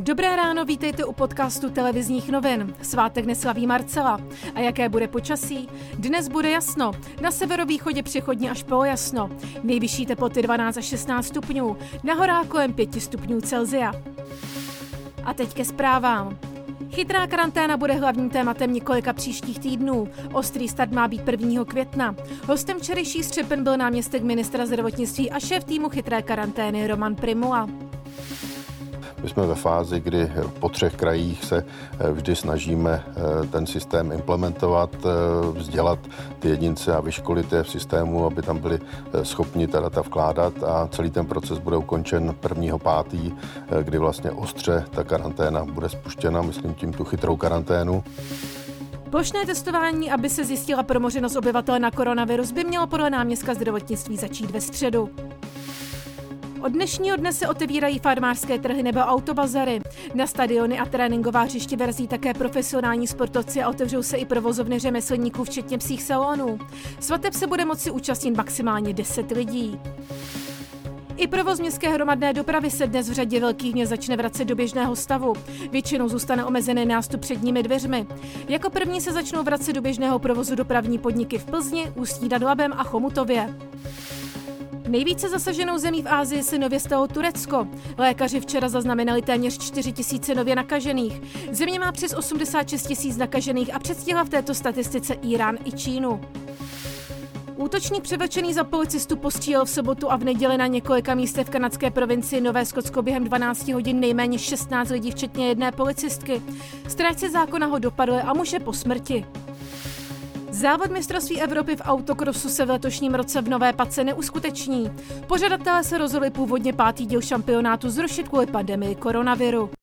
Dobré ráno, vítejte u podcastu televizních novin. Svátek neslaví Marcela. A jaké bude počasí? Dnes bude jasno. Na severovýchodě přechodně až polojasno. Nejvyšší teploty 12 až 16 stupňů. Na horách kolem 5 stupňů Celzia. A teď ke zprávám. Chytrá karanténa bude hlavním tématem několika příštích týdnů. Ostrý start má být 1. května. Hostem včerejší střepen byl náměstek ministra zdravotnictví a šéf týmu chytré karantény Roman Primula. My jsme ve fázi, kdy po třech krajích se eh, vždy snažíme eh, ten systém implementovat, eh, vzdělat ty jedince a vyškolit je v systému, aby tam byli schopni ta data vkládat a celý ten proces bude ukončen 1. pátý, kdy vlastně ostře ta karanténa bude spuštěna, myslím tím tu chytrou karanténu. Plošné testování, aby se zjistila promoženost obyvatel na koronavirus, by mělo podle náměstka zdravotnictví začít ve středu. Od dnešního dne se otevírají farmářské trhy nebo autobazary. Na stadiony a tréninková hřiště verzí také profesionální sportovci a otevřou se i provozovny řemeslníků, včetně psích salonů. Svateb se bude moci účastnit maximálně 10 lidí. I provoz městské hromadné dopravy se dnes v řadě velkých měst začne vracet do běžného stavu. Většinou zůstane omezený nástup předními dveřmi. Jako první se začnou vracet do běžného provozu dopravní podniky v Plzni, Ústí nad Labem a Chomutově. Nejvíce zasaženou zemí v Ázii se nově stalo Turecko. Lékaři včera zaznamenali téměř 4 tisíce nově nakažených. Země má přes 86 tisíc nakažených a předstihla v této statistice Irán i Čínu. Útočník převlečený za policistu postřílel v sobotu a v neděli na několika místech v kanadské provincii Nové Skotsko během 12 hodin nejméně 16 lidí, včetně jedné policistky. Strážci zákona ho dopadly a muže po smrti. Závod mistrovství Evropy v autokrosu se v letošním roce v Nové Pace neuskuteční. Pořadatelé se rozhodli původně pátý díl šampionátu zrušit kvůli pandemii koronaviru.